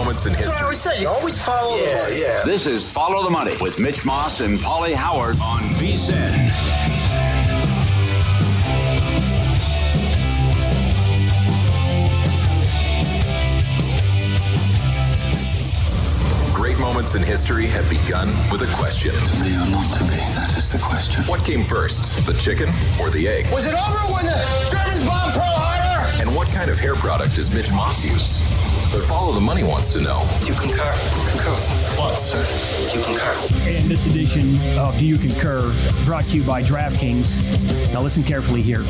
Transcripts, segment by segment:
Moments in That's what I history. always say. You always follow the money. Yeah. This is Follow the Money with Mitch Moss and Pauly Howard on VSIN. Great moments in history have begun with a question. To be or not to be, that is the question. What came first, the chicken or the egg? Was it over when the Germans bombed Pearl Harbor? And what kind of hair product does Mitch Moss use? But Follow the Money wants to know. Do you concur? Concur with what, sir? Do you concur? And this edition of Do You Concur brought to you by DraftKings. Now listen carefully here.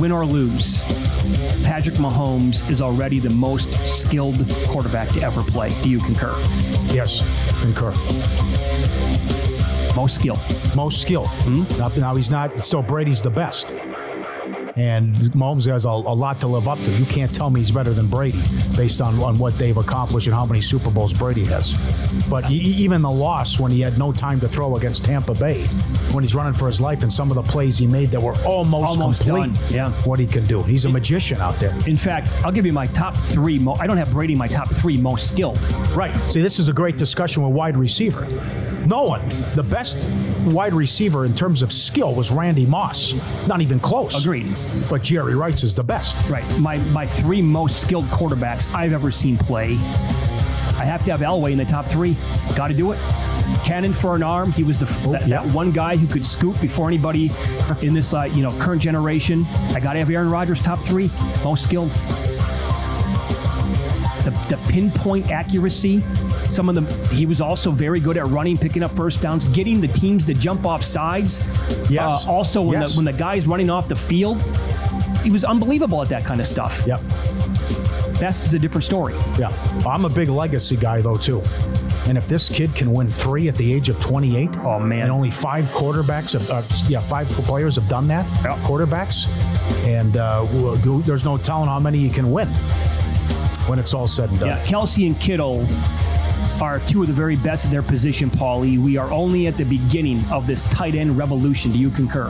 Win or lose, Patrick Mahomes is already the most skilled quarterback to ever play. Do you concur? Yes, concur. Most skilled. Most skilled. Hmm? Now, now he's not. Still, Brady's the best. And Mahomes has a, a lot to live up to. You can't tell me he's better than Brady based on, on what they've accomplished and how many Super Bowls Brady has. But e- even the loss when he had no time to throw against Tampa Bay, when he's running for his life, and some of the plays he made that were almost, Almost complete. done, yeah. What he can do. He's a magician out there. In fact, I'll give you my top three. Mo- I don't have Brady my top three most skilled. Right. See, this is a great discussion with wide receiver. No one, the best wide receiver in terms of skill was Randy Moss. Not even close. Agreed. But Jerry Rice is the best. Right. My my three most skilled quarterbacks I've ever seen play. I have to have Elway in the top three. Got to do it. Cannon for an arm. He was the that, yeah. that one guy who could scoop before anybody in this uh, you know current generation. I got to have Aaron Rodgers top three most skilled. The, the pinpoint accuracy. Some of them. He was also very good at running, picking up first downs, getting the teams to jump off sides. Yes. Uh, also, when Yes. the when the guy's running off the field, he was unbelievable at that kind of stuff. Yep. Best is a different story. Yeah. I'm a big legacy guy, though, too. And if this kid can win three at the age of 28, Oh, man. and only five quarterbacks, have, uh, yeah, five players have done that, quarterbacks, and uh, there's no telling how many he can win when it's all said and done. Yeah, Kelce and Kittle are two of the very best at their position, Pauly. We are only at the beginning of this tight end revolution. Do you concur?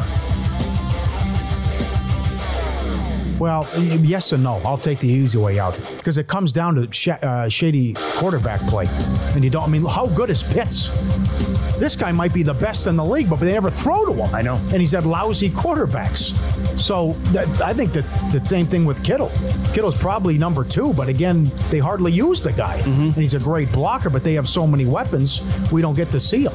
Well, yes and no. I'll take the easy way out because it comes down to sh- uh, shady quarterback play, and you don't. I mean, how good is Pitts? This guy might be the best in the league, but they never throw to him. I know. and he's had lousy quarterbacks. So that, I think that the same thing with Kittle. Kittle's probably number two, but again, they hardly use the guy, and he's a great blocker. But they have so many weapons, we don't get to see him.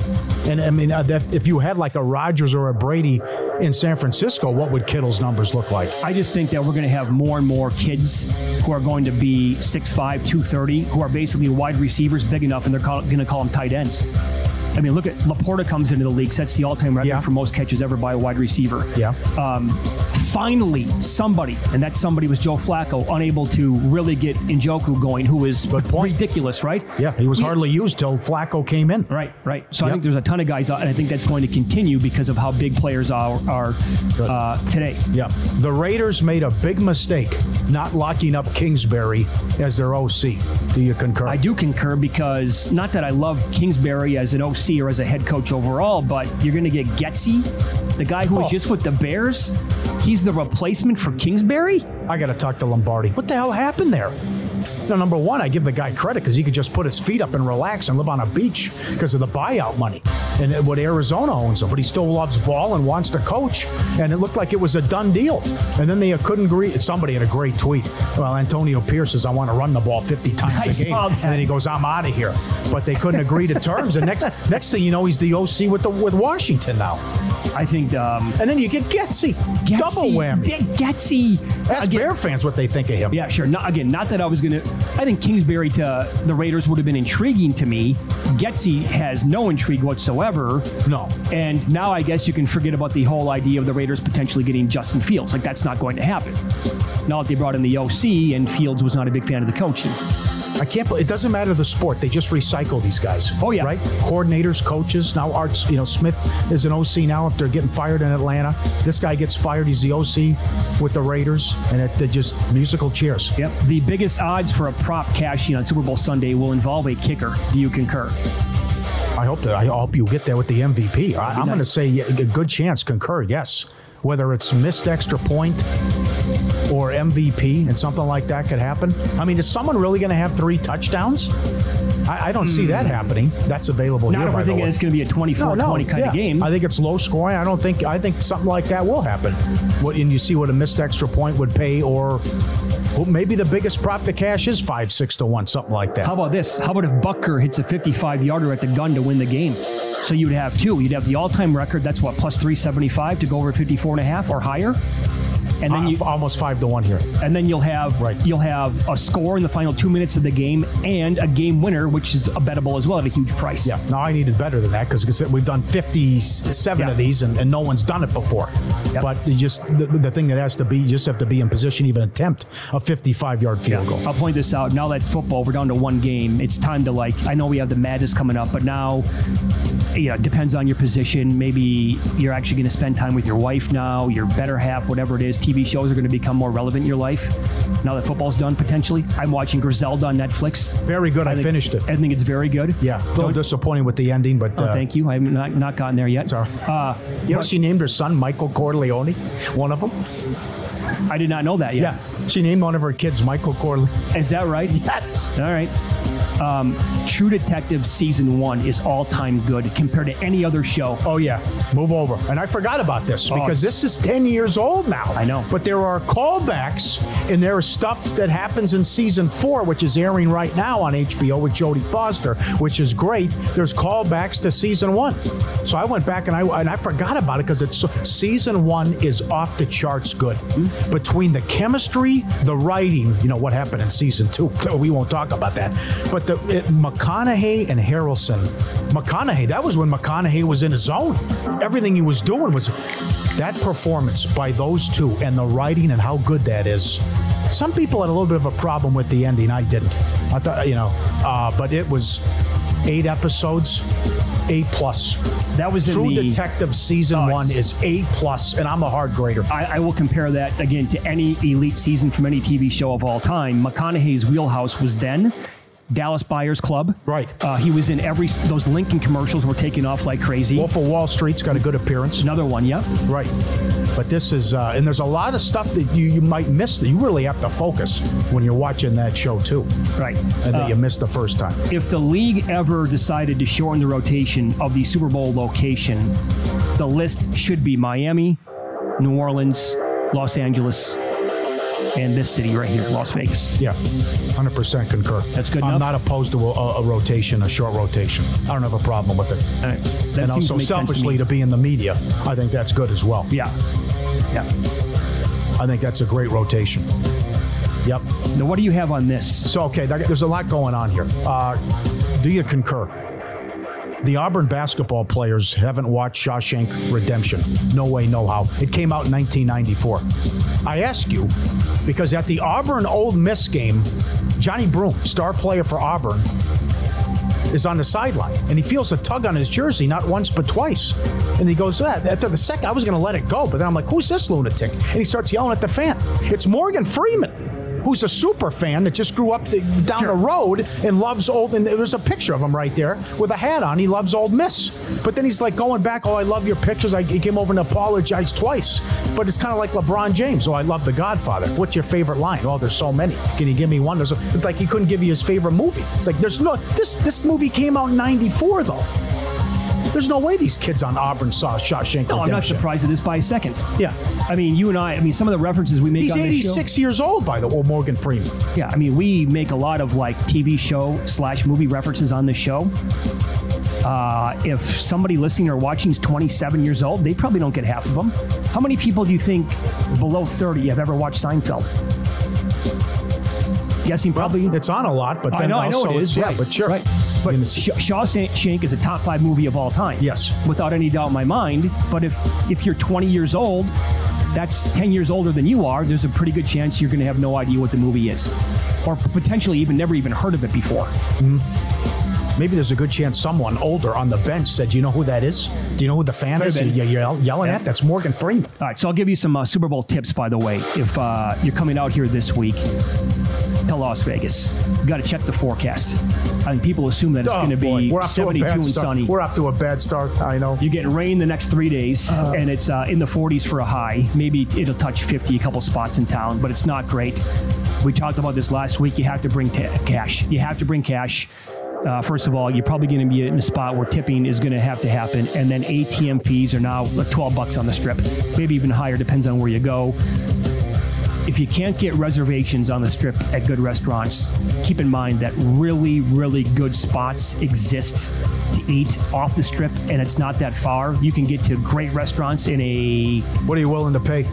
And I mean, uh, that, if you had like a Rodgers or a Brady in San Francisco, what would Kittle's numbers look like? I just think that we're going to have more and more kids who are going to be 6'5, 230, who are basically wide receivers big enough, and they're going to call them tight ends. I mean, look at LaPorta comes into the league, sets the all-time record Yeah. for most catches ever by a wide receiver. Yeah. Um, finally somebody, and that somebody was Joe Flacco, unable to really get Njoku going, who was ridiculous, right? Yeah, he was hardly used till Flacco came in. Right, right. So I think there's a ton of guys out, and I think that's going to continue because of how big players are, are uh, today. Yeah. The Raiders made a big mistake not locking up Kingsbury as their OC. Do you concur? I do concur because not that I love Kingsbury as an OC or as a head coach overall, but you're going to get Getsy, the guy who was Oh. just with the Bears. He's the replacement for Kingsbury. I got to talk to Lombardi. What the hell happened there? No, number one, I give the guy credit because he could just put his feet up and relax and live on a beach because of the buyout money and what Arizona owns him. But he still loves ball and wants to coach. And it looked like it was a done deal. And then they couldn't agree. Somebody had a great tweet. Well, Antonio Pierce says, I want to run the ball 50 times I a game. And then he goes, I'm out of here. But they couldn't agree to terms. And next next thing you know, he's the OC with the with Washington now. I think. Um, And then you get Getsy. Getsy, Double whammy. Get- Getsy. Ask Again- Bear fans what they think of him. Yeah, sure. Not, again, not that I was going to. I think Kingsbury to the Raiders would have been intriguing to me. Getsy has no intrigue whatsoever. No. And now I guess you can forget about the whole idea of the Raiders potentially getting Justin Fields. Like, that's not going to happen. Now that they brought in the OC and Fields was not a big fan of the coaching. I can't. believe It doesn't matter the sport. They just recycle these guys. Oh, yeah. Right. Coordinators, coaches. Now Arts. You know, Smith is an OC now. If they're getting fired in Atlanta, this guy gets fired. He's the OC with the Raiders, and it, they just musical chairs. Yep. The biggest odds for a prop cashing on Super Bowl Sunday will involve a kicker. Do you concur? I hope that. I hope you get there with the MVP. I, I'm going to say yeah, a good chance. Concur. Yes. Whether it's missed extra point or MVP and something like that could happen. I mean, is someone really going to have three touchdowns? I, I don't see that happening. That's available Hmm. Not here. if by we're the thinking way. it's going to be a 24 20 kind yeah. of game. I think it's low scoring. I don't think. I think something like that will happen. What and you see what a missed extra point would pay, or well, maybe the biggest prop to cash is five, six to one, something like that. How about this? How about if Butker hits a 55 yarder at the gun to win the game? So you'd have two. You'd have the all time record. That's what, plus 375 to go over 54 and a half or higher? And then Uh, you, almost five to one here. and then you'll have Right. you'll have a score in the final two minutes of the game and a game winner, which is a bettable as well at a huge price. Yeah. No, I needed better than that because we've done fifty-seven Yeah. of these, and, and no one's done it before. But you just the, the thing that has to be, you just have to be in position, even attempt a fifty-five yard field goal. I'll point this out. Now that football, we're down to one game. It's time to like. I know we have the Madness coming up, but now, you know, it depends on your position. Maybe you're actually going to spend time with your wife now, your better half, whatever it is. TV shows are going to become more relevant in your life. Now that football's done, potentially. I'm watching Griselda on Netflix. Very good. I, think- finished it. I think it's very good. Yeah, a little disappointing with the ending, but Oh, uh, thank you. I've not, not gotten there yet. Sorry. Uh, You know, she named her son Michael Corleone, one of them. I did not know that yet. Yeah, she named one of her kids Michael Corleone. Is that right? Yes. All right. Um, True Detective season one is all time good compared to any other show. Oh yeah, move over. And I forgot about this Oh, because this is ten years old now. I know. But there are callbacks, and there is stuff that happens in season four, which is airing right now on HBO with Jodie Foster, which is great. There's callbacks to season one. So I went back and I and I forgot about it because it's season one is off the charts good. Hmm? Between the chemistry, the writing, you know what happened in season two. We won't talk about that. But the it, McConaughey and Harrelson, McConaughey, that was when McConaughey was in his zone. Everything he was doing was that performance by those two and the writing and how good that is. Some people had a little bit of a problem with the ending. I didn't. I thought, you know, uh, but it was eight episodes, A plus. That was in True the. Detective season Oh, one is A plus, and I'm a hard grader. I, I will compare that again to any elite season from any TV show of all time. McConaughey's wheelhouse was then Dallas Buyers Club. Right. Uh, he was in every those Lincoln commercials were taking off like crazy. Wolf of Wall Street's got a good appearance. Another one, yeah. Right. But this is, uh, and there's a lot of stuff that you, you might miss that you really have to focus when you're watching that show too, Right. and that Uh, you missed the first time. if the league ever decided to shorten the rotation of the Super Bowl location, the list should be Miami, New Orleans, Los Angeles, and this city right here, Las Vegas. Yeah, 100% concur. That's good I'm enough? not opposed to a, a rotation, a short rotation. I don't have a problem with it. Right. That and also, make to selfishly, to, be in the media, I think that's good as well. Yeah. Yeah. I think that's a great rotation. Yep. Now, what do you have on this? So, okay, there's a lot going on here. Uh, do you concur? The Auburn basketball players haven't watched Shawshank Redemption. No way, no how. It came out in 1994. I ask you because at the Auburn Ole Miss game, Johni Broome, star player for Auburn, is on the sideline and he feels a tug on his jersey, not once but twice. And he goes, that. After the second, I was going to let it go, but then I'm like, who's this lunatic? And he starts yelling at the fan. It's Morgan Freeman who's a super fan that just grew up the, down sure. the road and loves old. And there's a picture of him right there with a hat on. He loves Ole Miss. But then he's like going back. Oh, I love your pictures. I he came over and apologized twice. But it's kind of like LeBron James. Oh, I love The Godfather. What's your favorite line? Oh, there's so many. Can you give me one? it's like he couldn't give you his favorite movie. It's like there's no this this movie came out in '94 though. There's no way these kids on Auburn saw Shawshank No, I'm not surprised at this by a second. Yeah. I mean, you and I, I mean, some of the references we make He's on 86 show, years old, by the way, Morgan Freeman. Yeah, I mean, we make a lot of like TV show slash movie references on the show. Uh, if somebody listening or watching is 27 years old, they probably don't get half of them. How many people do you think below 30 have ever watched Seinfeld? Guessing probably. Well, it's on a lot, but then I know, I know it is. Yeah, right, but sure. Right. But Shawshank is a top five movie of all time. Yes, without any doubt in my mind. But if if you're 20 years old, that's 10 years older than you are. There's a pretty good chance you're going to have no idea what the movie is, or potentially even never even heard of it before. Mm-hmm. Maybe there's a good chance someone older on the bench said, "Do you know who that is? Do you know who the fan is you're yelling yeah. at? That's Morgan Freeman." All right, so I'll give you some uh, Super Bowl tips, by the way. If uh, you're coming out here this week, to Las Vegas. You got to check the forecast. I think people assume that it's oh, going to be 72 and start. sunny. We're off to a bad start. I know. You're getting rain the next three days, uh, and it's uh, in the 40s for a high. Maybe it'll touch 50 a couple spots in town, but it's not great. We talked about this last week. You have to bring t- cash. You have to bring cash. Uh, first of all, you're probably going to be in a spot where tipping is going to have to happen, and then ATM fees are now 12 bucks on the strip, maybe even higher, depends on where you go if you can't get reservations on the strip at good restaurants, keep in mind that really, really good spots exist to eat off the strip, and it's not that far. You can get to great restaurants in a. What are you willing to pay?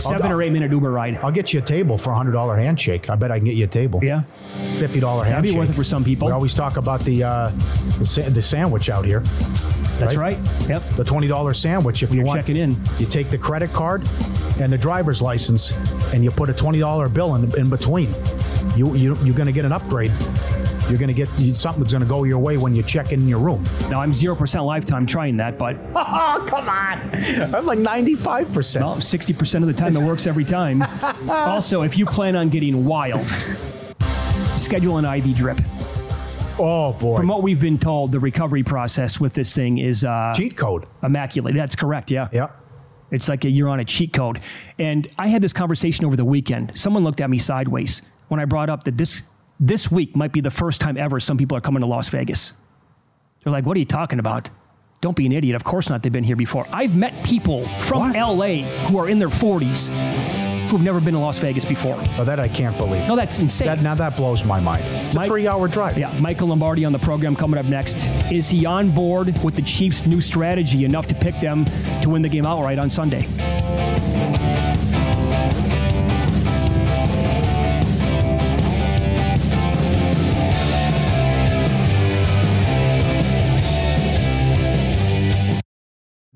7 I'll, or eight minute Uber ride. I'll get you a table for a hundred dollar handshake. I bet I can get you a table. Yeah, fifty dollar handshake. That'd be worth it for some people. We always talk about the uh, the, the sandwich out here. That's right? right. Yep. The twenty dollar sandwich if You're you want. Check it in. You take the credit card and the driver's license, and you put a twenty dollar bill in, in between. You you you're going to get an upgrade. You're going to get something's going to go your way when you check in your room. Now I'm zero percent lifetime trying that, but oh come on, I'm like ninety five percent. Well, sixty percent of the time it works every time. also, if you plan on getting wild, schedule an IV drip. Oh boy! From what we've been told, the recovery process with this thing is uh, cheat code. Immaculate. That's correct. Yeah. Yeah. It's like a, you're on a cheat code. And I had this conversation over the weekend. Someone looked at me sideways when I brought up that this this week might be the first time ever some people are coming to Las Vegas. They're like, "What are you talking about?" Don't be an idiot. Of course not. They've been here before. I've met people from what? LA who are in their 40s who've never been to Las Vegas before. Oh, that I can't believe. No, that's insane. That, now that blows my mind. It's Mike, a three-hour drive. Yeah, Michael Lombardi on the program coming up next. Is he on board with the Chiefs' new strategy enough to pick them to win the game outright on Sunday?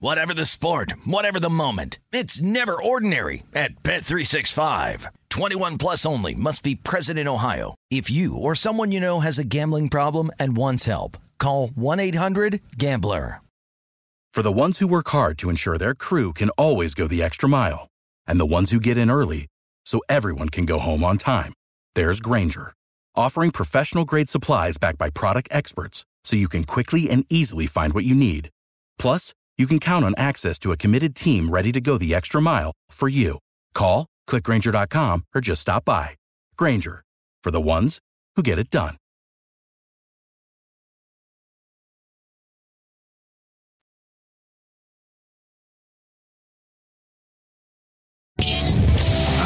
Whatever the sport, whatever the moment. It's never ordinary at Bet365. 21 plus only must be present in Ohio. If you or someone you know has a gambling problem and wants help, call 1-800-GAMBLER. For the ones who work hard to ensure their crew can always go the extra mile, and the ones who get in early so everyone can go home on time, there's Grainger, offering professional grade supplies backed by product experts so you can quickly and easily find what you need. Plus, you can count on access to a committed team ready to go the extra mile for you. Call, click grainger.com, or just stop by. Grainger, for the ones who get it done.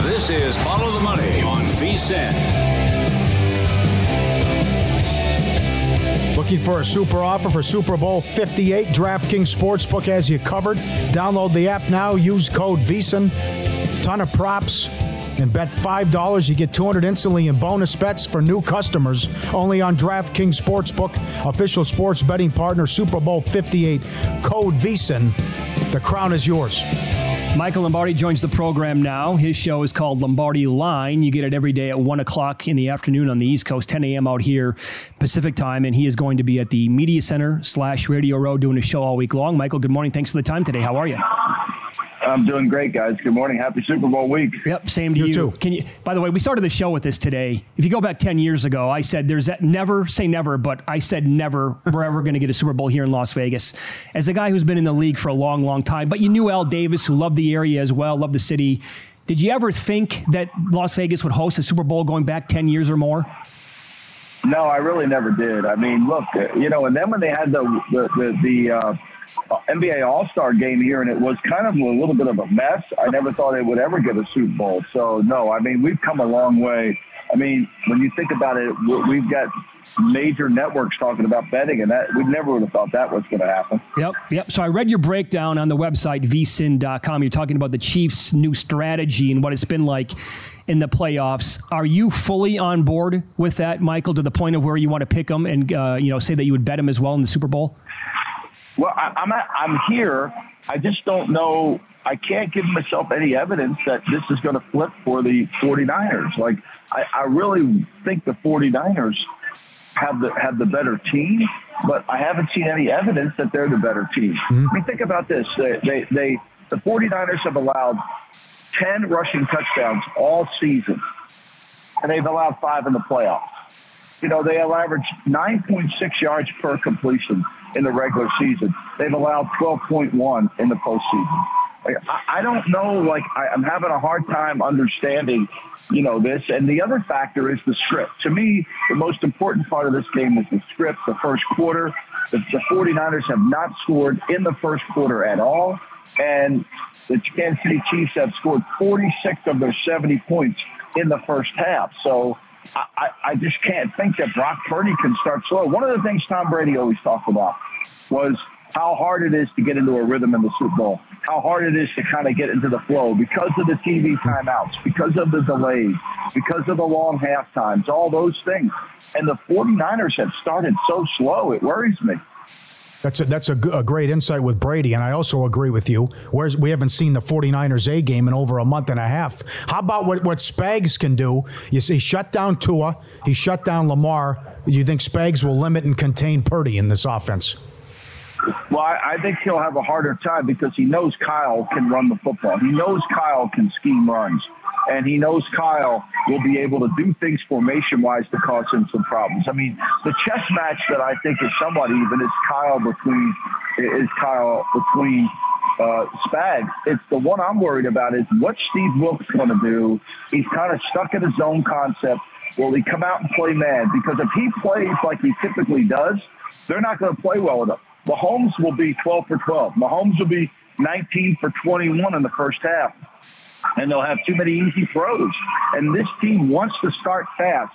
This is Follow the Money on VSIN. Looking for a super offer for Super Bowl 58? DraftKings Sportsbook has you covered. Download the app now. Use code VSIN. Ton of props. And bet $5. You get 200 instantly in bonus bets for new customers. Only on DraftKings Sportsbook, official sports betting partner, Super Bowl 58. Code VSIN. The crown is yours. Michael Lombardi joins the program now. His show is called Lombardi Line. You get it every day at 1 o'clock in the afternoon on the East Coast, 10 a.m. out here Pacific time. And he is going to be at the Media Center slash Radio Row doing a show all week long. Michael, good morning. Thanks for the time today. How are you? I'm doing great, guys. Good morning. Happy Super Bowl week. Yep, same to you. You too. Can you? By the way, we started the show with this today. If you go back ten years ago, I said there's that never say never, but I said never we're ever going to get a Super Bowl here in Las Vegas. As a guy who's been in the league for a long, long time, but you knew Al Davis, who loved the area as well, loved the city. Did you ever think that Las Vegas would host a Super Bowl going back ten years or more? No, I really never did. I mean, look, uh, you know, and then when they had the the the, the uh, NBA All Star game here, and it was kind of a little bit of a mess. I never thought they would ever get a Super Bowl. So no, I mean, we've come a long way. I mean, when you think about it, we- we've got major networks talking about betting, and that we never would have thought that was going to happen. Yep, yep. So I read your breakdown on the website vsin.com. You're talking about the Chiefs' new strategy and what it's been like in the playoffs. Are you fully on board with that, Michael, to the point of where you want to pick them and uh, you know say that you would bet them as well in the Super Bowl? Well, I, I'm at, I'm here. I just don't know. I can't give myself any evidence that this is going to flip for the 49ers. Like, I, I really think the 49ers have the have the better team, but I haven't seen any evidence that they're the better team. Mm-hmm. I mean, think about this. They, they, they the 49ers have allowed 10 rushing touchdowns all season, and they've allowed five in the playoffs. You know, they have averaged 9.6 yards per completion in the regular season. They've allowed 12.1 in the postseason. Like, I, I don't know. Like, I, I'm having a hard time understanding, you know, this. And the other factor is the script. To me, the most important part of this game is the script, the first quarter. The, the 49ers have not scored in the first quarter at all. And the Kansas City Chiefs have scored 46 of their 70 points in the first half. So I, I, just can't think that Brock Purdy can start slow. One of the things Tom Brady always talked about was how hard it is to get into a rhythm in the Super Bowl, how hard it is to kind of get into the flow because of the TV timeouts, because of the delays, because of the long half times, all those things. And the 49ers have started so slow, it worries me. That's a, that's a, great insight with Brady, and I also agree with you. Whereas we haven't seen the 49ers A game in over a month and a half. How about what, what Spags can do? You see, shut down Tua, he shut down Lamar. You think Spags will limit and contain Purdy in this offense? Well, I, I think he'll have a harder time because he knows Kyle can run the football. He knows Kyle can scheme runs. And he knows Kyle will be able to do things formation wise to cause him some problems. I mean, the chess match that I think is somewhat even is Kyle between is Kyle between uh, Spags. It's the one I'm worried about is what Steve Wilks going to do. He's kind of stuck in his own concept. Will he come out and play man? Because if he plays like he typically does, they're not going to play well with him. Mahomes will be 12 for 12. Mahomes will be 19 for 21 in the first half. And they'll have too many easy throws. And this team wants to start fast.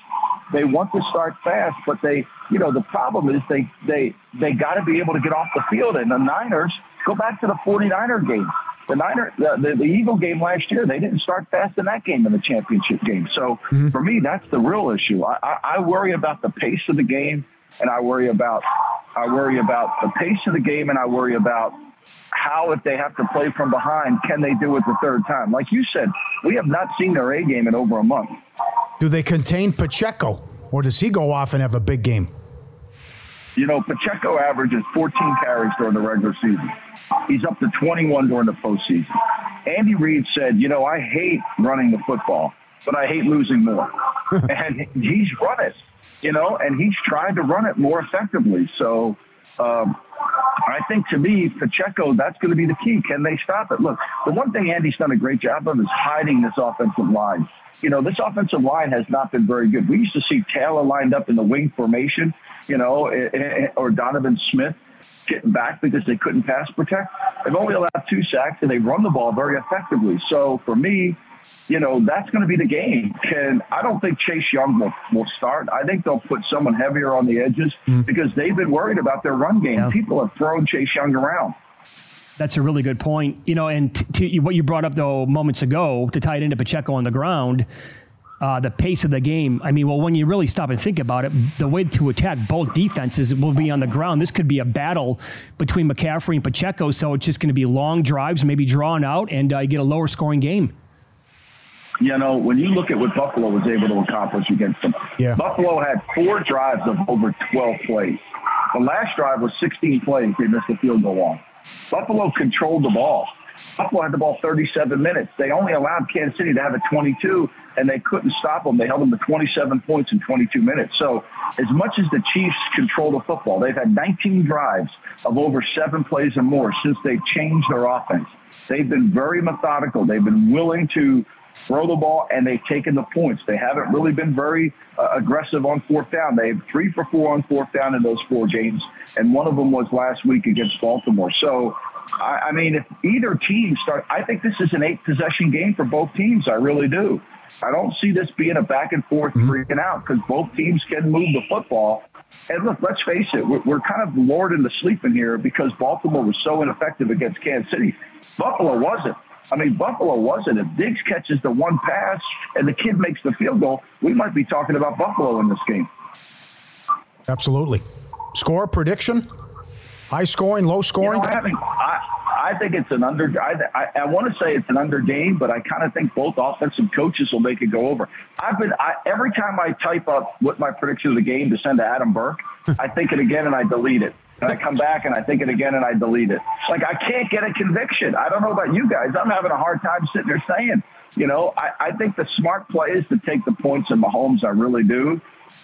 They want to start fast, but they, you know, the problem is they they they got to be able to get off the field. And the Niners go back to the 49er game. The Niner, the, the, the Eagle game last year, they didn't start fast in that game in the championship game. So mm-hmm. for me, that's the real issue. I, I, I worry about the pace of the game, and I worry about I worry about the pace of the game, and I worry about how, if they have to play from behind, can they do it the third time? Like you said, we have not seen their A game in over a month. Do they contain Pacheco, or does he go off and have a big game? You know, Pacheco averages 14 carries during the regular season. He's up to 21 during the postseason. Andy Reid said, you know, I hate running the football, but I hate losing more. and he's run it, you know, and he's tried to run it more effectively. So um, I think to me, Pacheco, that's going to be the key. Can they stop it? Look, the one thing Andy's done a great job of is hiding this offensive line. You know, this offensive line has not been very good. We used to see Taylor lined up in the wing formation, you know, eh, eh, or Donovan Smith getting back because they couldn't pass protect. They've only allowed two sacks and they run the ball very effectively. So for me, you know, that's going to be the game. Can I don't think Chase Young will, will start. I think they'll put someone heavier on the edges mm. because they've been worried about their run game. Yeah. People have thrown Chase Young around. That's a really good point. You know, and to, to what you brought up though moments ago to tie it into Pacheco on the ground, uh, the pace of the game. I mean, well, when you really stop and think about it, the way to attack both defenses will be on the ground. This could be a battle between McCaffrey and Pacheco, so it's just going to be long drives, maybe drawn out, and uh, you get a lower scoring game. You know, when you look at what Buffalo was able to accomplish against them, yeah. Buffalo had four drives of over 12 plays. The last drive was 16 plays. They missed a field goal on. Buffalo controlled the ball. Buffalo had the ball 37 minutes. They only allowed Kansas City to have a 22, and they couldn't stop them. They held them to 27 points in 22 minutes. So, as much as the Chiefs control the football, they've had 19 drives of over seven plays or more since they've changed their offense. They've been very methodical. They've been willing to throw the ball, and they've taken the points. They haven't really been very uh, aggressive on fourth down. They have three for four on fourth down in those four games, and one of them was last week against Baltimore. So I, I mean, if either team start, I think this is an eight possession game for both teams. I really do. I don't see this being a back and forth mm-hmm. freaking out because both teams can move the football. And look, let's face it, we're, we're kind of lured into sleeping here because Baltimore was so ineffective against Kansas City. Buffalo wasn't. I mean, Buffalo wasn't. If Diggs catches the one pass and the kid makes the field goal, we might be talking about Buffalo in this game. Absolutely. Score prediction? High scoring, low scoring? You know, I, I think it's an under. I, I, I want to say it's an under game, but I kind of think both offensive coaches will make it go over. I've been I, every time I type up what my prediction of the game to send to Adam Burke, I think it again and I delete it. And I come back and I think it again and I delete it. Like I can't get a conviction. I don't know about you guys. I'm having a hard time sitting there saying, you know, I, I think the smart play is to take the points in Mahomes. I really do.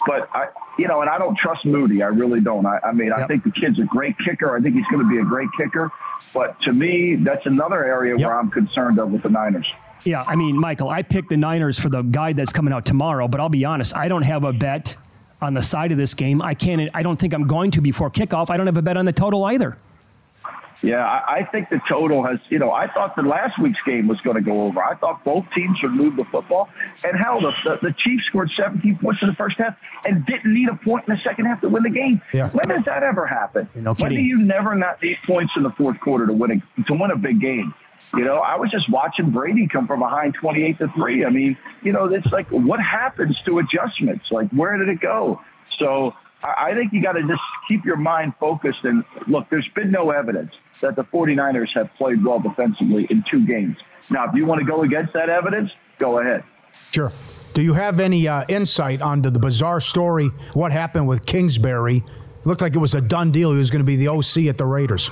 But I, you know, and I don't trust Moody. I really don't. I, I mean, yep. I think the kid's a great kicker. I think he's going to be a great kicker. But to me, that's another area yep. where I'm concerned of with the Niners. Yeah, I mean, Michael, I picked the Niners for the guide that's coming out tomorrow, but I'll be honest, I don't have a bet on the side of this game. I can't. I don't think I'm going to before kickoff. I don't have a bet on the total either. Yeah, I, I think the total has, you know, I thought the last week's game was going to go over. I thought both teams would move the football. And hell, the, the, the Chiefs scored 17 points in the first half and didn't need a point in the second half to win the game. Yeah. When does that ever happen? No when do you never not need points in the fourth quarter to win a, to win a big game? You know, I was just watching Brady come from behind 28 to 3. I mean, you know, it's like, what happens to adjustments? Like, where did it go? So I think you got to just keep your mind focused. And look, there's been no evidence that the 49ers have played well defensively in two games. Now, if you want to go against that evidence, go ahead. Sure. Do you have any uh, insight onto the bizarre story? What happened with Kingsbury? It looked like it was a done deal. He was going to be the OC at the Raiders.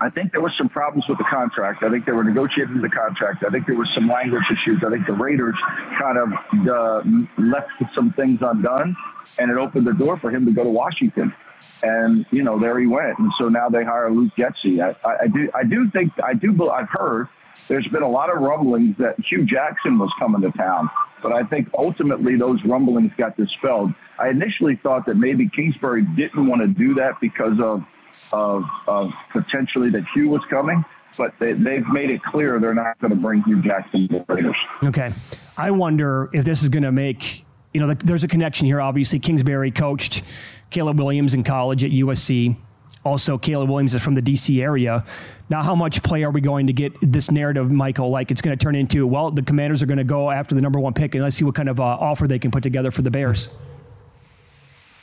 I think there was some problems with the contract. I think they were negotiating the contract. I think there was some language issues. I think the Raiders kind of uh, left some things undone, and it opened the door for him to go to Washington. And you know, there he went. And so now they hire Luke Getsy. I, I, I do, I do think, I do, I've heard there's been a lot of rumblings that Hue Jackson was coming to town. But I think ultimately those rumblings got dispelled. I initially thought that maybe Kingsbury didn't want to do that because of of, of potentially that Hue was coming, but they, they've made it clear they're not going to bring Hue Jackson to the Raiders. Okay. I wonder if this is going to make, you know, there's a connection here. Obviously, Kingsbury coached Caleb Williams in college at USC. Also, Caleb Williams is from the DC area. Now, how much play are we going to get this narrative, Michael? Like it's going to turn into, well, the commanders are going to go after the number one pick and let's see what kind of uh, offer they can put together for the Bears.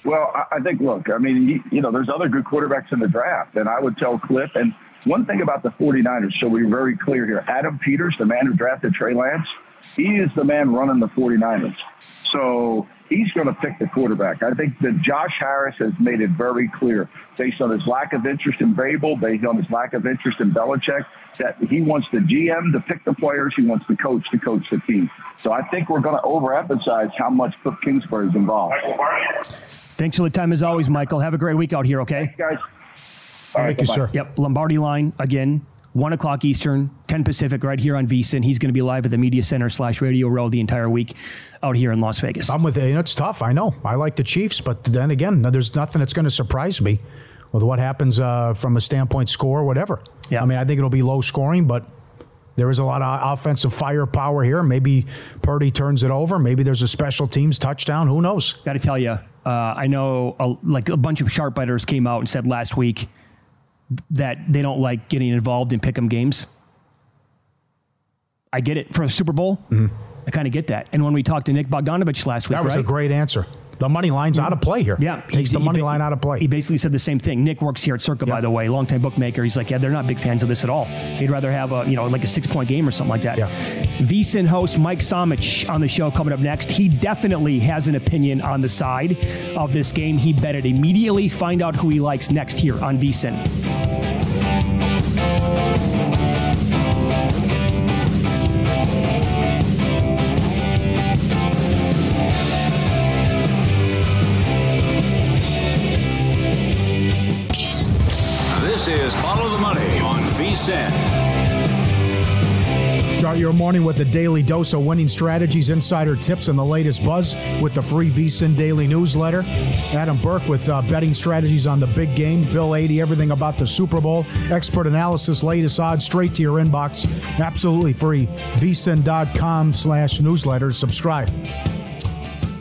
Well, I think, look, I mean, you know, there's other good quarterbacks in the draft, and I would tell Cliff, and one thing about the 49ers, so we're very clear here Adam Peters, the man who drafted Trey Lance, he is the man running the 49ers. So he's going to pick the quarterback. I think that Josh Harris has made it very clear, based on his lack of interest in Babel, based on his lack of interest in Belichick, that he wants the GM to pick the players, he wants the coach to coach the team. So I think we're going to overemphasize how much Cliff Kingsbury is involved. Thanks for the time as always, Michael. Have a great week out here, okay? Thanks, guys. All Thank right, you, sir. Yep, Lombardi line again. 1 o'clock Eastern, 10 Pacific, right here on VSIN. He's going to be live at the Media Center slash Radio Row the entire week out here in Las Vegas. I'm with you. It's tough. I know. I like the Chiefs, but then again, there's nothing that's going to surprise me with what happens uh, from a standpoint score, whatever. Yeah. I mean, I think it'll be low scoring, but there is a lot of offensive firepower here. Maybe Purdy turns it over. Maybe there's a special teams touchdown. Who knows? Got to tell you, uh, I know a, like a bunch of sharp biters came out and said last week that they don't like getting involved in pick'em games. I get it for a Super Bowl. Mm-hmm. I kind of get that. And when we talked to Nick Bogdanovich last week, that was right? a great answer. The money line's out of play here. Yeah, takes the money line out of play. He basically said the same thing. Nick works here at Circa, by the way, longtime bookmaker. He's like, yeah, they're not big fans of this at all. They'd rather have a you know like a six point game or something like that. Yeah. VSIN host Mike Somich on the show coming up next. He definitely has an opinion on the side of this game. He bet it immediately. Find out who he likes next here on Is Follow the Money on VSIN. Start your morning with a daily dose of winning strategies, insider tips, and the latest buzz with the free VSIN daily newsletter. Adam Burke with uh, betting strategies on the big game. Bill 80, everything about the Super Bowl. Expert analysis, latest odds straight to your inbox. Absolutely free. VSIN.com slash newsletter. Subscribe.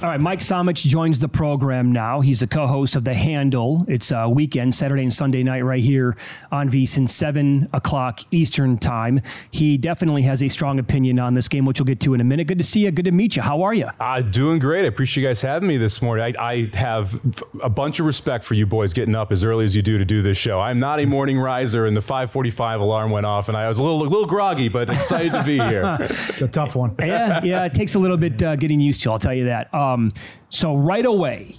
All right, Mike Somich joins the program now. He's a co-host of The Handle. It's a weekend, Saturday and Sunday night, right here on VSIN, 7 o'clock Eastern Time. He definitely has a strong opinion on this game, which we'll get to in a minute. Good to see you. Good to meet you. How are you? Uh, doing great. I appreciate you guys having me this morning. I, I have a bunch of respect for you boys getting up as early as you do to do this show. I'm not a morning riser, and the 545 alarm went off, and I was a little, a little groggy, but excited to be here. it's a tough one. Yeah, yeah. It takes a little bit uh, getting used to, I'll tell you that. Um, so right away,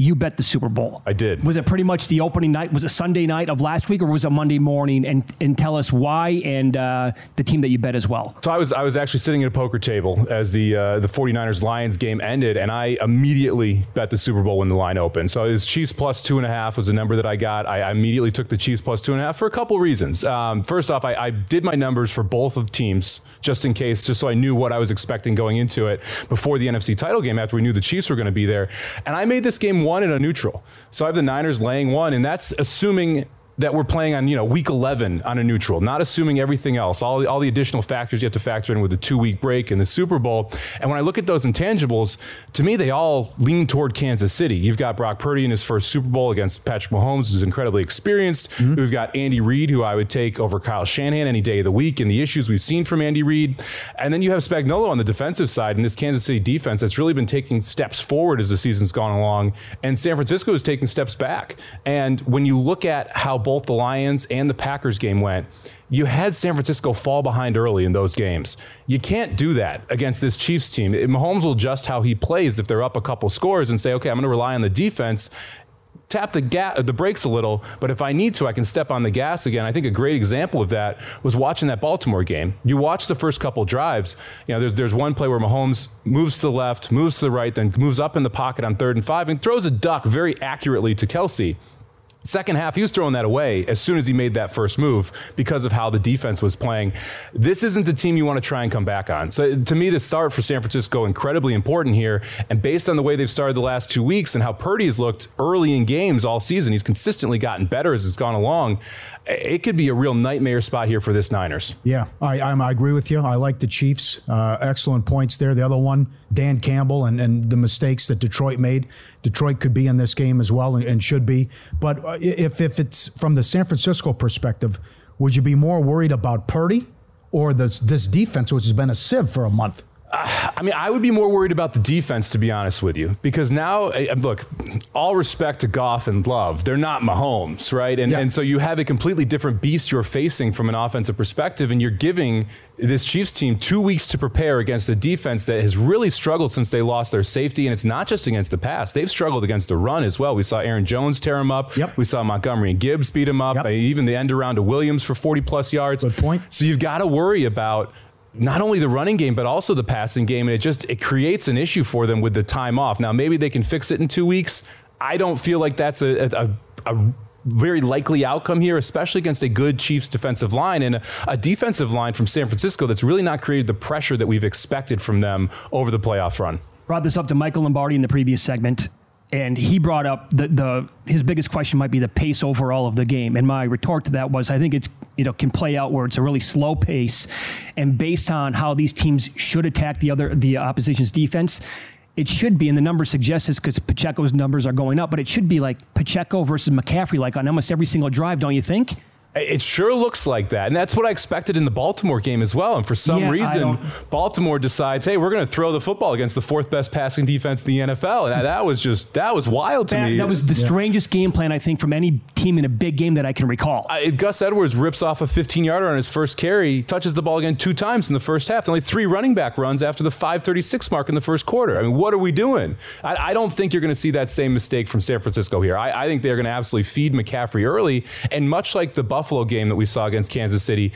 you bet the Super Bowl. I did. Was it pretty much the opening night? Was it Sunday night of last week, or was it Monday morning? And and tell us why and uh, the team that you bet as well. So I was I was actually sitting at a poker table as the uh, the 49ers Lions game ended, and I immediately bet the Super Bowl when the line opened. So it was Chiefs plus two and a half was the number that I got. I, I immediately took the Chiefs plus two and a half for a couple of reasons. Um, first off, I, I did my numbers for both of teams just in case, just so I knew what I was expecting going into it before the NFC title game after we knew the Chiefs were going to be there, and I made this game one in a neutral. So I have the Niners laying one, and that's assuming that we're playing on, you know, week 11 on a neutral, not assuming everything else, all the, all the additional factors you have to factor in with the two week break and the Super Bowl. And when I look at those intangibles, to me, they all lean toward Kansas City. You've got Brock Purdy in his first Super Bowl against Patrick Mahomes, who's incredibly experienced. Mm-hmm. We've got Andy Reid, who I would take over Kyle Shanahan any day of the week, and the issues we've seen from Andy Reid. And then you have Spagnuolo on the defensive side, and this Kansas City defense that's really been taking steps forward as the season's gone along. And San Francisco is taking steps back. And when you look at how both the Lions and the Packers game went, you had San Francisco fall behind early in those games. You can't do that against this Chiefs team. Mahomes will adjust how he plays if they're up a couple scores and say, okay, I'm going to rely on the defense tap the ga- the brakes a little, but if I need to, I can step on the gas again. I think a great example of that was watching that Baltimore game. You watch the first couple drives. You know, there's there's one play where Mahomes moves to the left, moves to the right, then moves up in the pocket on third and five, and throws a duck very accurately to Kelce. Second half, he was throwing that away as soon as he made that first move because of how the defense was playing. This isn't the team you want to try and come back on. So to me, the start for San Francisco incredibly important here. And based on the way they've started the last two weeks and how Purdy has looked early in games all season, he's consistently gotten better as it's gone along it could be a real nightmare spot here for this Niners. Yeah, I, I, agree with you. I like the Chiefs. Uh, excellent points there. The other one, Dan Campbell, and, and the mistakes that Detroit made. Detroit could be in this game as well and, and should be. But if, if it's from the San Francisco perspective, would you be more worried about Purdy or this, this defense, which has been a sieve for a month? I mean, I would be more worried about the defense, to be honest with you, because now, look, all respect to Goff and Love, they're not Mahomes, right? And, yeah. and so you have a completely different beast you're facing from an offensive perspective, and you're giving this Chiefs team two weeks to prepare against a defense that has really struggled since they lost their safety. And it's not just against the pass, they've struggled against the run as well. We saw Aaron Jones tear him up. Yep. We saw Montgomery and Gibbs beat him up. Yep. Even the end around to Williams for 40 plus yards. Good point. So you've got to worry about not only the running game but also the passing game. And it just it creates an issue for them with the time off. Now maybe they can fix it in two weeks. I don't feel like that's a, a, a very likely outcome here, especially against a good Chiefs defensive line and a, a, defensive line from San Francisco that's really not created the pressure that we've expected from them over the playoff run. Brought this up to Michael Lombardi in the previous segment and he brought up the, the his biggest question might be the pace overall of the game. And my retort to that was, I think it's you know can play out where it's a really slow pace, and based on how these teams should attack the other the opposition's defense. It should be, and the numbers suggest this because Pacheco's numbers are going up, but it should be like Pacheco versus McCaffrey, like on almost every single drive, don't you think? It sure looks like that. And that's what I expected in the Baltimore game as well. And for some yeah, reason, Baltimore decides, hey, we're going to throw the football against the fourth best passing defense in the NFL. And that was just, that was wild to that, me. That was the yeah. strangest game plan, I think, from any team in a big game that I can recall. Gus Edwards rips off a 15 yarder on his first carry, touches the ball again two times in the first half. Only three running back runs after the 536 mark in the first quarter. I mean, what are we doing? I, I don't think you're going to see that same mistake from San Francisco here. I, I think they're going to absolutely feed McCaffrey early. And much like the Buffalo game that we saw saw against Kansas City,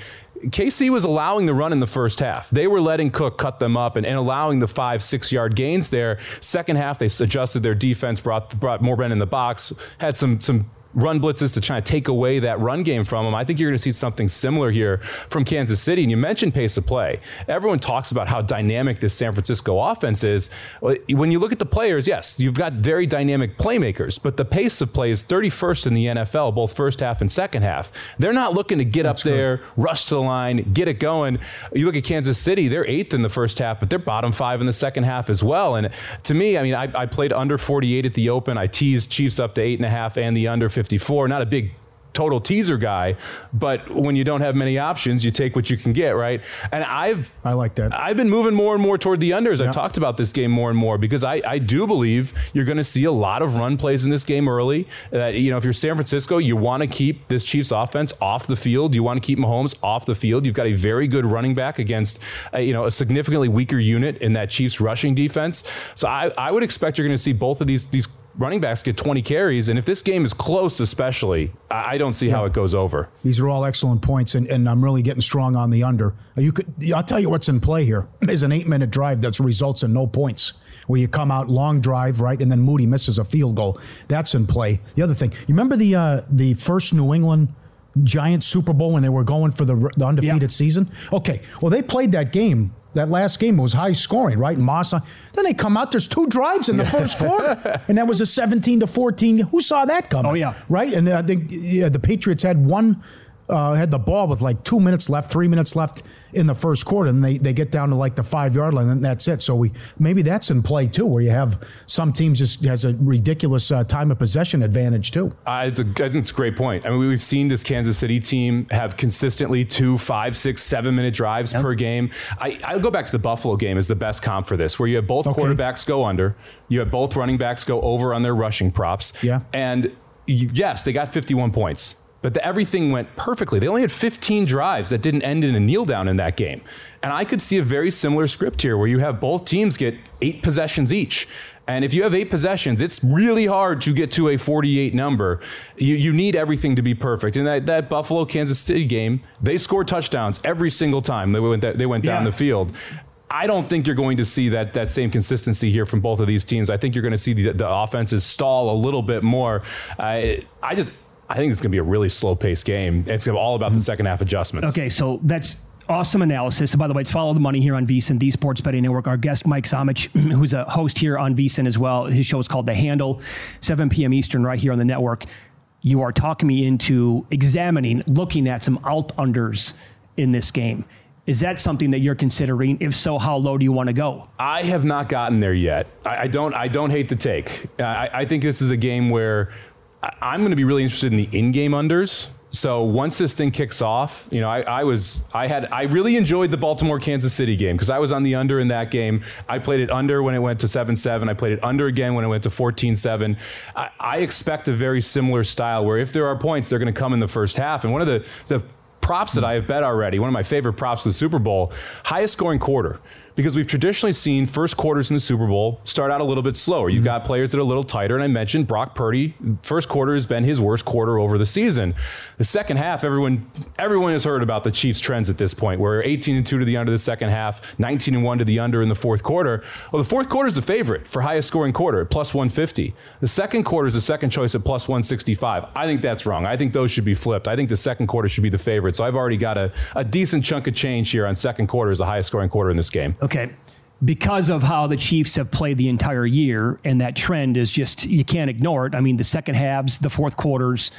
KC was allowing the run in the first half. They were letting Cook cut them up and, and allowing the five, six yard gains there. Second half, they adjusted their defense, brought brought more men in the box, had some some run blitzes to try to take away that run game from them. I think you're going to see something similar here from Kansas City. And you mentioned pace of play. Everyone talks about how dynamic this San Francisco offense is. When you look at the players, yes, you've got very dynamic playmakers, but the pace of play is 31st in the NFL, both first half and second half. They're not looking to get That's up there, good. rush to the line, get it going. You look at Kansas City, they're eighth in the first half, but they're bottom five in the second half as well. And to me, I mean, I, I played under 48 at the open. I teased Chiefs up to eight and a half and the under 50 54. Not a big total teaser guy, but when you don't have many options, you take what you can get, right? And I've I like that. I've been moving more and more toward the unders. Yeah. I've talked about this game more and more because I, I do believe you're going to see a lot of run plays in this game early. That you know, if you're San Francisco, you want to keep this Chiefs offense off the field. You want to keep Mahomes off the field. You've got a very good running back against uh, you know a significantly weaker unit in that Chiefs rushing defense. So I, I would expect you're going to see both of these these running backs get 20 carries. And if this game is close, especially, I don't see yeah. how it goes over. These are all excellent points, and, and I'm really getting strong on the under. You could, I'll tell you what's in play here is an eight minute drive that results in no points. Where you come out long drive right, and then Moody misses a field goal. That's in play. The other thing, you remember the uh, the first New England Giant Super Bowl when they were going for the, the undefeated yeah. season? Okay, well they played that game that last game was high scoring, right? Moss. Then they come out. There's two drives in the first quarter, and that was a 17 to 14. Who saw that coming? Oh yeah, right. And uh, I think yeah, the Patriots had one uh, had the ball with like two minutes left, three minutes left in the first quarter, and they, they get down to like the five yard line, and that's it. So we maybe that's in play too, where you have some teams just has a ridiculous uh, time of possession advantage too. Uh, it's a, I think it's a great point. I mean, we've seen this Kansas City team have consistently two, five, six, seven minute drives yep. per game. I, I'll go back to the Buffalo game as the best comp for this, where you have both okay. quarterbacks go under, you have both running backs go over on their rushing props, yeah, and yes, they got 51 points but the, everything went perfectly. They only had 15 drives that didn't end in a kneel down in that game. And I could see a very similar script here where you have both teams get eight possessions each. And if you have eight possessions, it's really hard to get to a 48 number. You, you need everything to be perfect. And that, that Buffalo Kansas City game, they scored touchdowns every single time they went, they went down yeah. the field. I don't think you're going to see that that same consistency here from both of these teams. I think you're going to see the, the offenses stall a little bit more. Uh, I just I think it's going to be a really slow paced game. It's going to be all about the mm-hmm. second half adjustments. Okay, so that's awesome analysis. And by the way, it's Follow the Money here on VSiN, the Sports Betting Network. Our guest, Mike Somich, who's a host here on VSiN as well. His show is called The Handle, 7 p.m. Eastern, right here on the network. You are talking me into examining, looking at some alt unders in this game. Is that something that you're considering? If so, how low do you want to go? I have not gotten there yet. I, I don't. I don't hate the take. Uh, I, I think this is a game where I'm going to be really interested in the in-game unders. So once this thing kicks off, you know, I, I was, I had, I really enjoyed the Baltimore Kansas City game because I was on the under in that game. I played it under when it went to 7 7. I played it under again when it went to 14 7. I, I expect a very similar style where if there are points, they're going to come in the first half. And one of the, the props that I have bet already, one of my favorite props for the Super Bowl, highest scoring quarter because we've traditionally seen first quarters in the Super Bowl start out a little bit slower. You've mm-hmm. got players that are a little tighter, and I mentioned Brock Purdy. First quarter has been his worst quarter over the season. The second half, everyone everyone has heard about the Chiefs' trends at this point. We're 18 and two to the under the second half, 19 and one to the under in the fourth quarter. Well, the fourth quarter is the favorite for highest scoring quarter at plus 150. The second quarter is the second choice at plus 165. I think that's wrong. I think those should be flipped. I think the second quarter should be the favorite. So I've already got a, a decent chunk of change here on second quarter as the highest scoring quarter in this game. Okay. Because of how the Chiefs have played the entire year, and that trend is just, you can't ignore it. I mean, the second halves, the fourth quarters,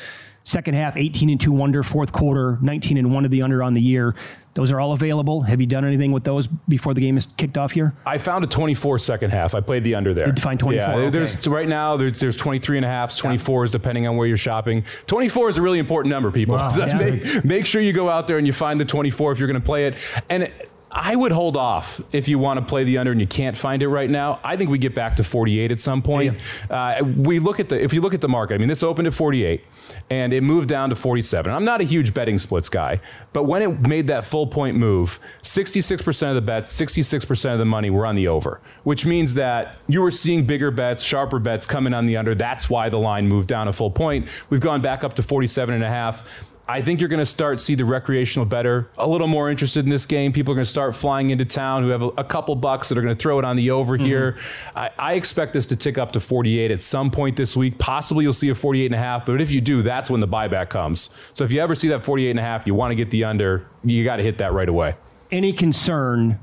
second half 18 and 2 under, fourth quarter 19 and 1 to the under on the year. Those are all available. Have you done anything with those before the game is kicked off here? I found a 24 second half. I played the under there. Did you find 24? Yeah, Okay. there's right now there's there's 23 and a half, 24s depending on where you're shopping. 24 is a really important number, people. Wow. So Yeah. make, make sure you go out there and you find the 24 if you're going to play it. And I would hold off if you want to play the under and you can't find it right now. I think we get back to 48 at some point. Uh, we look at the if you look at the market. I mean, this opened at 48 and it moved down to 47. I'm not a huge betting splits guy, but when it made that full point move, 66% of the bets, 66% of the money were on the over, which means that you were seeing bigger bets, sharper bets coming on the under. That's why the line moved down a full point. We've gone back up to 47 and a half. I think you're going to start see the recreational better a little more interested in this game. People are going to start flying into town who have a, a couple bucks that are going to throw it on the over mm-hmm. here. I, I expect this to tick up to 48 at some point this week. Possibly you'll see a 48 and a half, but if you do, that's when the buyback comes. So if you ever see that 48 and a half, you want to get the under, you got to hit that right away. Any concern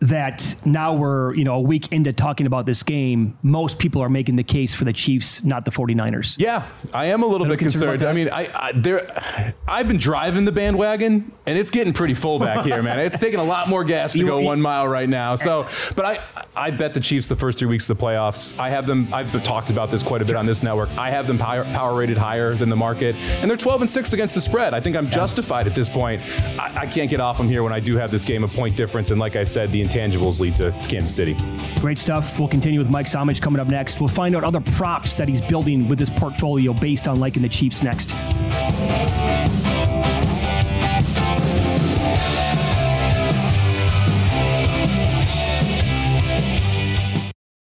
that now we're, you know, a week into talking about this game, most people are making the case for the Chiefs, not the 49ers. Yeah, I am a little bit concerned concerned. I mean, I, I there, I've been driving the bandwagon, and it's getting pretty full back here, man. It's taking a lot more gas to You- go you- one mile right now. So, but I, I bet the Chiefs the first three weeks of the playoffs. I have them. I've talked about this quite a bit on this network. I have them power, power rated higher than the market, and they're 12 and six against the spread. I think I'm justified at this point. I, I can't get off them here when I do have this game a point difference, and like I said, the intangibles lead to Kansas City. Great stuff. We'll continue with Mike Somich coming up next. We'll find out other props that he's building with his portfolio based on liking the Chiefs next.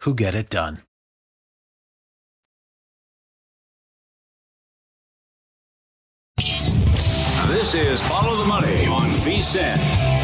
who get it done. This is Follow the Money on VSIN.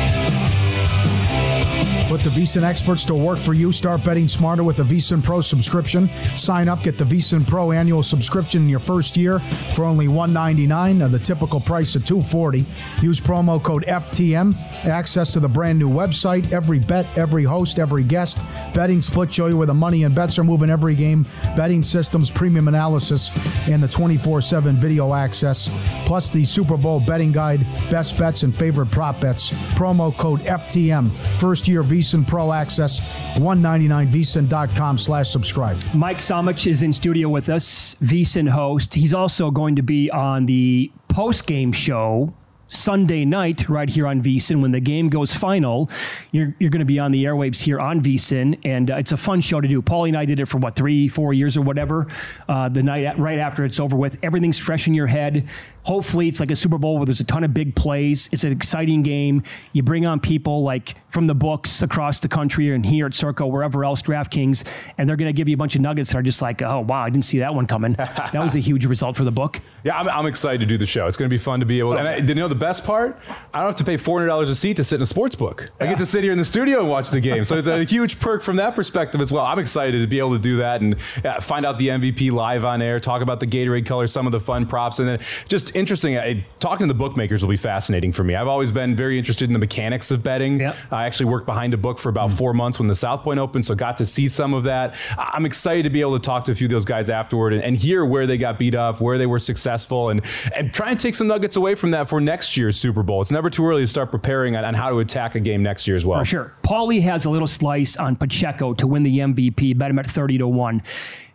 Put the VSiN experts to work for you. Start betting smarter with a VSiN Pro subscription. Sign up, get the VSiN Pro annual subscription in your first year for only 199 of the typical price of 240. Use promo code FTM. Access to the brand new website. Every bet, every host, every guest. Betting split show you where the money and bets are moving every game. Betting systems, premium analysis, and the 24 7 video access. Plus the Super Bowl betting guide, best bets, and favorite prop bets. Promo code FTM. First year VSiN Pro access. 199 VSiN.com slash subscribe. Mike Somich is in studio with us, VSiN host. He's also going to be on the post game show Sunday night right here on VSiN when the game goes final. You're, you're going to be on the airwaves here on VSiN, and uh, it's a fun show to do. Paulie and I did it for what three, four years or whatever. Uh, the night at, right after it's over with, everything's fresh in your head. Hopefully, it's like a Super Bowl where there's a ton of big plays. It's an exciting game. You bring on people like from the books across the country and here at Circa, wherever else, DraftKings, and they're going to give you a bunch of nuggets that are just like, oh wow, I didn't see that one coming. that was a huge result for the book. Yeah, I'm, I'm excited to do the show. It's going to be fun to be able. To, and I, you know the best part? I don't have to pay four hundred dollars a seat to sit in a sports book. I get to sit here in the studio and watch the game. So it's a huge perk from that perspective as well. I'm excited to be able to do that and find out the MVP live on air, talk about the Gatorade color, some of the fun props, and then just interesting. I, talking to the bookmakers will be fascinating for me. I've always been very interested in the mechanics of betting. Yep. I actually worked behind a book for about hmm. four months when the South Point opened, so got to see some of that. I'm excited to be able to talk to a few of those guys afterward and, and hear where they got beat up, where they were successful, and and try and take some nuggets away from that for next year's Super Bowl. It's never too early to start preparing on, on how to attack a game next year as well. For sure. Paulie has a little slice on Pacheco to win the MVP, bet him at 30 to 1.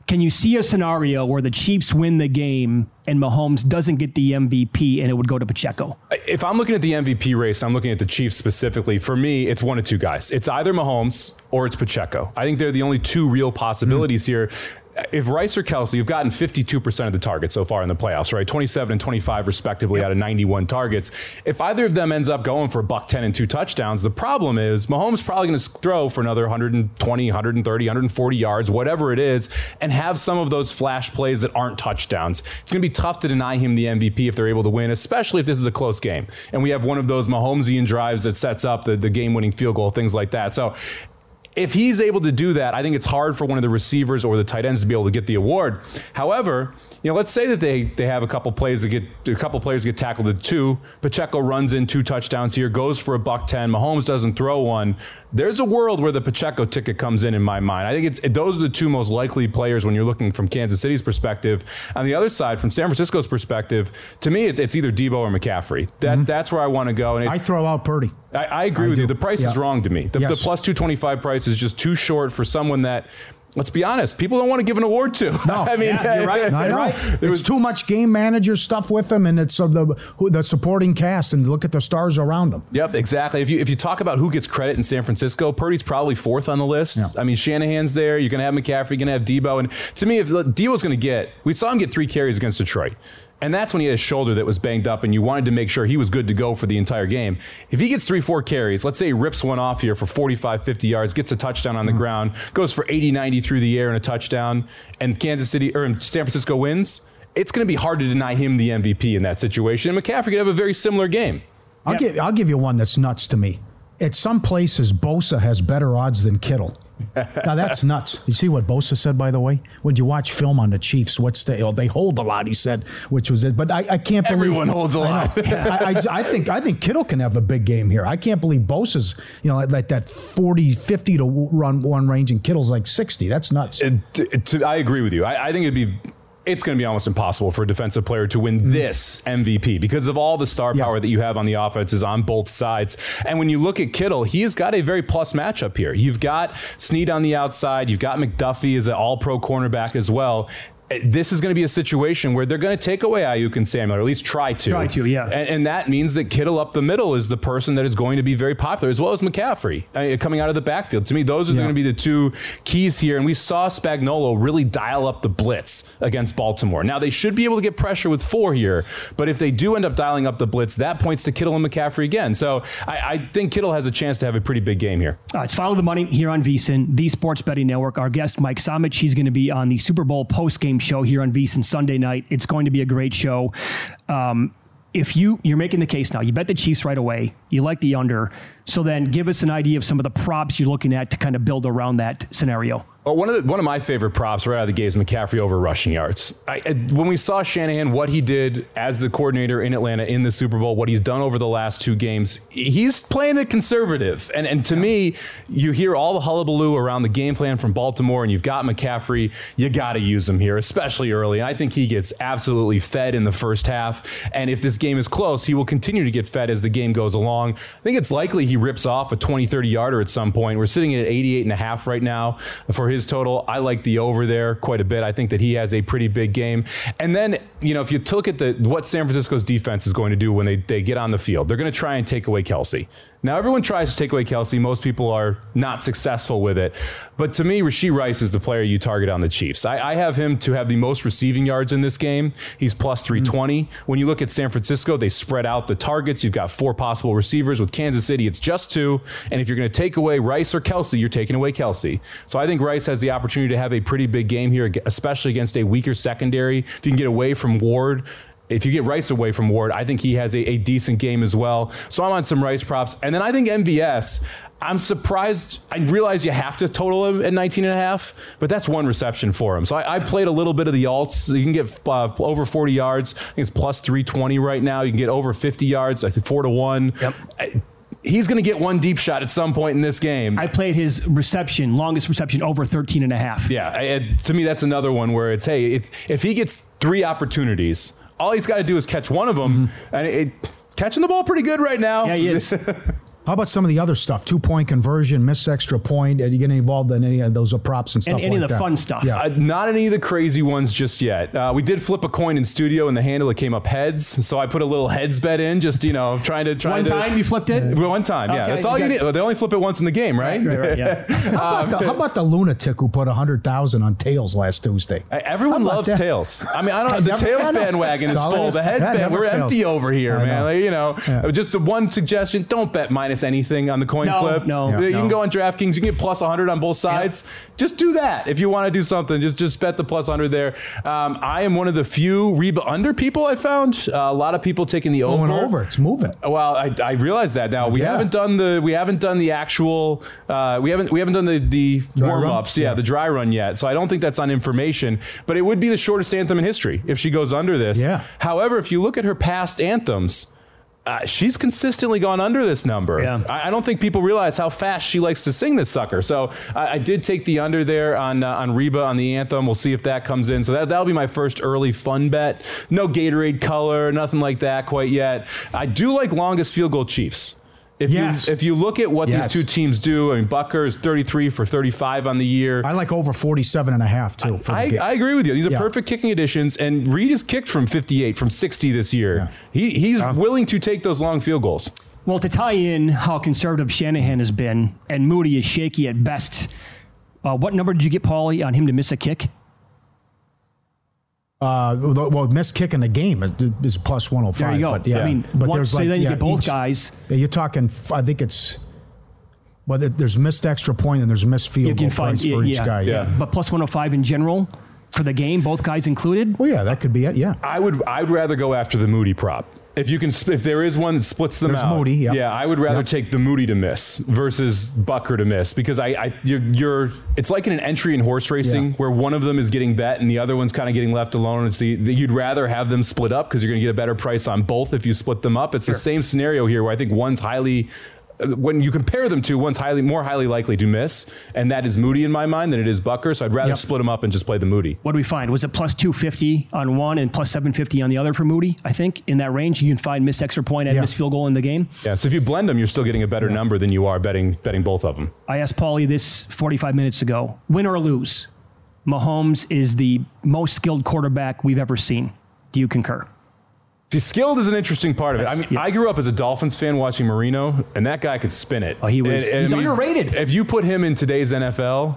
Can you see a scenario where the Chiefs win the game and Mahomes doesn't get the MVP and it would go to Pacheco? If I'm looking at the MVP race, I'm looking at the Chiefs specifically. For me, it's one of two guys. It's either Mahomes or it's Pacheco. I think they're the only two real possibilities mm. here if Rice or Kelce, you've gotten 52% of the targets so far in the playoffs, right? 27 and 25 respectively yep. out of 91 targets. If either of them ends up going for a buck 10 and two touchdowns, the problem is Mahomes probably going to throw for another 120, 130, 140 yards, whatever it is, and have some of those flash plays that aren't touchdowns. It's going to be tough to deny him the MVP if they're able to win, especially if this is a close game. And we have one of those Mahomesian drives that sets up the, the game winning field goal, things like that. So if he's able to do that, I think it's hard for one of the receivers or the tight ends to be able to get the award. However, you know, let's say that they they have a couple plays that get a couple players get tackled at two. Pacheco runs in two touchdowns here, goes for a buck ten. Mahomes doesn't throw one. There's a world where the Pacheco ticket comes in in my mind. I think it's those are the two most likely players when you're looking from Kansas City's perspective. On the other side, from San Francisco's perspective, to me, it's, it's either Deebo or McCaffrey. That's mm-hmm. that's where I want to go. And I throw out Purdy. I, I agree I with do. you. The price yeah. is wrong to me. The, yes. the plus 225 price is just too short for someone that let's be honest, people don't want to give an award to. No, I mean, yeah, you're right. I know. Right. It's was, too much game manager stuff with them, and it's uh, the who, the supporting cast, and look at the stars around them. Yep, exactly. If you if you talk about who gets credit in San Francisco, Purdy's probably fourth on the list. Yeah. I mean, Shanahan's there. You're going to have McCaffrey. You're going to have Deebo. and to me, if Deebo's going to get, we saw him get three carries against Detroit. And that's when he had a shoulder that was banged up, and you wanted to make sure he was good to go for the entire game. If he gets three, four carries, let's say he rips one off here for 45, 50 yards, gets a touchdown on the mm-hmm. ground, goes for 80, 90 through the air and a touchdown, and Kansas City or San Francisco wins, it's going to be hard to deny him the MVP in that situation. And McCaffrey could have a very similar game. I'll, yeah. give, I'll give you one that's nuts to me. At some places, Bosa has better odds than Kittle now that's nuts. You see what Bosa said, by the way? When you watch film on the Chiefs, what's the oh, they hold a lot? He said, which was it. But I, I can't believe everyone holds a lot. I, I, I, think I think Kittle can have a big game here. I can't believe Bosa's you know like that 40, 50 to run one range, and Kittle's like sixty. That's nuts. It, I agree with you. I, I think it'd be it's going to be almost impossible for a defensive player to win mm-hmm. this MVP because of all the star power yeah. that you have on the offenses on both sides. And when you look at Kittle, he has got a very plus matchup here. You've got Sneed on the outside, you've got McDuffie as an all pro cornerback as well this is going to be a situation where they're going to take away Aiyuk and Samuel, or at least try to. Try to, yeah. And, and, that means that Kittle up the middle is the person that is going to be very popular, as well as McCaffrey uh, coming out of the backfield. To me, those are yeah. going to be the two keys here. And we saw Spagnuolo really dial up the blitz against Baltimore. Now, they should be able to get pressure with four here, but if they do end up dialing up the blitz, that points to Kittle and McCaffrey again. So I, I think Kittle has a chance to have a pretty big game here. Uh, it's Follow the Money here on VSiN, the Sports Betting Network. Our guest, Mike Somich, he's going to be on the Super Bowl post game show here on VSiN Sunday night. It's going to be a great show. Um, if you you're making the case now, you bet the Chiefs right away. You like the under. So then give us an idea of some of the props you're looking at to kind of build around that scenario. Well, one of the, one of my favorite props right out of the gate is McCaffrey over rushing yards. I, I, when we saw Shanahan, what he did as the coordinator in Atlanta in the Super Bowl, what he's done over the last two games, he's playing it conservative. And and to yeah. me, you hear all the hullabaloo around the game plan from Baltimore, and you've got McCaffrey. You got to use him here, especially early. I think he gets absolutely fed in the first half. And if this game is close, he will continue to get fed as the game goes along. I think it's likely he rips off a 20, 30 yarder at some point. We're sitting at 88 and a half right now for his total. I like the over there quite a bit. I think that he has a pretty big game. And then, you know, if you look at the what San Francisco's defense is going to do when they, they get on the field, they're going to try and take away Kelce. Now, everyone tries to take away Kelce. Most people are not successful with it. But to me, Rashee Rice is the player you target on the Chiefs. I, I have him to have the most receiving yards in this game. He's plus 320. Mm-hmm. When you look at San Francisco, they spread out the targets. You've got four possible receivers. With Kansas City, it's just two. And if you're going to take away Rice or Kelce, you're taking away Kelce. So I think Rice has the opportunity to have a pretty big game here, especially against a weaker secondary. If you can get away from Ward, if you get Rice away from Ward, I think he has a, a, decent game as well. So I'm on some Rice props. And then I think MVS, I'm surprised. I realize you have to total him at 19 and a half, but that's one reception for him. So I, I played a little bit of the alts. You can get uh, over 40 yards. I think it's plus 320 right now. You can get over 50 yards. I think four to one. Yep. I, he's going to get one deep shot at some point in this game. I played his reception, longest reception over 13 and a half. Yeah. I, to me, that's another one where it's, hey, if, if he gets three opportunities all he's got to do is catch one of them, mm-hmm. and it, it, catching the ball pretty good right now. Yeah, he is. How about some of the other stuff? Two point conversion, miss extra point. Are you getting involved in any of those props and stuff? And any like of the that? fun stuff. Yeah. Uh, not any of the crazy ones just yet. Uh, we did flip a coin in studio, and the handle it came up heads. So I put a little heads bet in, just you know, trying to try one to. Time you flipped it. One time, yeah. Okay, That's all you, need. They only flip it once in the game, right? Right, right, right yeah. how, about the, how, about the, lunatic who put a hundred thousand on tails last Tuesday? Everyone loves that? tails. I mean, I don't know. The tails bandwagon is full. The heads band, we're fails. empty over here, I man. Know. Like, you know, yeah. just the one suggestion: don't bet minus anything on the coin no, flip. No, yeah, you no. can go on DraftKings. You can get plus 100 on both sides. Just do that if you want to do something. Just just bet the plus 100 there. Um, I am one of the few Reba under people I found. Uh, a lot of people taking the over. Going over. It's moving. Well, I, I realize that now. We yeah. haven't done the we haven't done the actual uh, we haven't we haven't done the the warm ups. Yeah, yeah, the dry run yet. So I don't think that's on information. But it would be the shortest anthem in history if she goes under this. Yeah. However, if you look at her past anthems uh, she's consistently gone under this number. Yeah. I, I, don't think people realize how fast she likes to sing this sucker. So I, I did take the under there on uh, on Reba on the anthem. We'll see if that comes in. So that that'll be my first early fun bet. No Gatorade color, nothing like that quite yet. I do like longest field goal Chiefs. If yes. you if you look at what yes. these two teams do, I mean Butker is 33 for 35 on the year. I like over 47 and a half too. I, I, I, agree with you. These are yeah. perfect kicking additions and Reed has kicked from 58 from 60 this year. Yeah. He he's willing to take those long field goals. Well, to tie in how conservative Shanahan has been and Moody is shaky at best. Uh, what number did you get, Paulie, on him to miss a kick? Uh, well, missed kick in the game is plus 105. There you go. But yeah, I mean, but one, there's so like then you yeah, get both each, guys. Yeah, you're talking. I think it's well, there's missed extra point and there's missed field goal find, price for each guy. Yeah. yeah, but plus 105 in general for the game, both guys included. Well, yeah, that could be it. Yeah, I would. I'd rather go after the Moody prop. If you can, if there is one that splits them There's out, Moody, yep. yeah, I would rather take the Moody to miss versus Butker to miss because I, I you're, you're, it's like in an entry in horse racing yeah. where one of them is getting bet and the other one's kind of getting left alone. It's the, the you'd rather have them split up because you're going to get a better price on both if you split them up. It's the same scenario here where I think one's highly when you compare them to, one's highly more highly likely to miss, and that is Moody in my mind than it is Butker. So I'd rather yep. split them up and just play the Moody. What do we find? Was it plus 250 on one and plus 750 on the other for Moody? I think in that range you can find missed extra point and yeah. missed field goal in the game. Yeah. So if you blend them, you're still getting a better yeah. number than you are betting betting both of them. I asked Paulie this 45 minutes ago: win or lose, Mahomes is the most skilled quarterback we've ever seen. Do you concur? See, skilled is an interesting part of it. I mean, yeah. I grew up as a Dolphins fan watching Marino, and that guy could spin it. Oh, he was. And, and he's I mean, underrated. If you put him in today's NFL,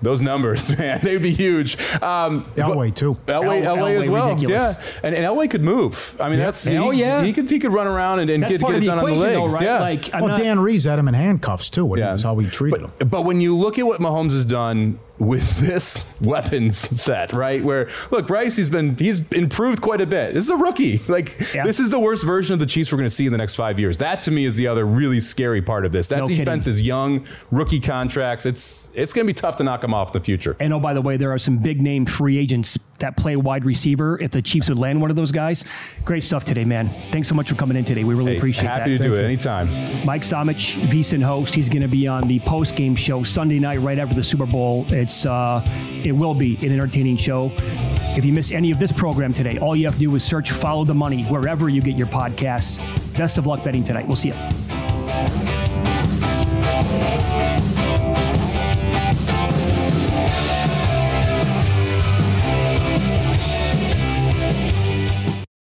those numbers, man, they'd be huge. Um, Elway too. Elway, Elway, Elway as well. ridiculous. Yeah, and, and Elway could move. I mean, yeah. that's oh yeah. He could he could run around and, and get, get it done equation, on the legs. Though, right? Yeah. Like, I'm well, not, Dan Reeves had him in handcuffs too. What yeah. was how he treated but, him. But when you look at what Mahomes has done with this weapons set, right? Where look, Bryce, he's been he's improved quite a bit. This is a rookie. Like yeah. this is the worst version of the Chiefs we're going to see in the next five years. That to me is the other really scary part of this. That no defense kidding. is young, rookie contracts. It's it's going to be tough to knock them off in the future. And oh, by the way, there are some big name free agents that play wide receiver. If the Chiefs would land one of those guys, great stuff today, man. Thanks so much for coming in today. We really hey, appreciate happy that. Happy to Thank do it you. anytime. Mike Somich, VSIN host. He's going to be on the post game show Sunday night right after the Super Bowl. It's uh, it will be an entertaining show. If you miss any of this program today, all you have to do is search Follow the Money wherever you get your podcasts. Best of luck betting tonight. We'll see you.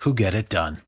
who get it done.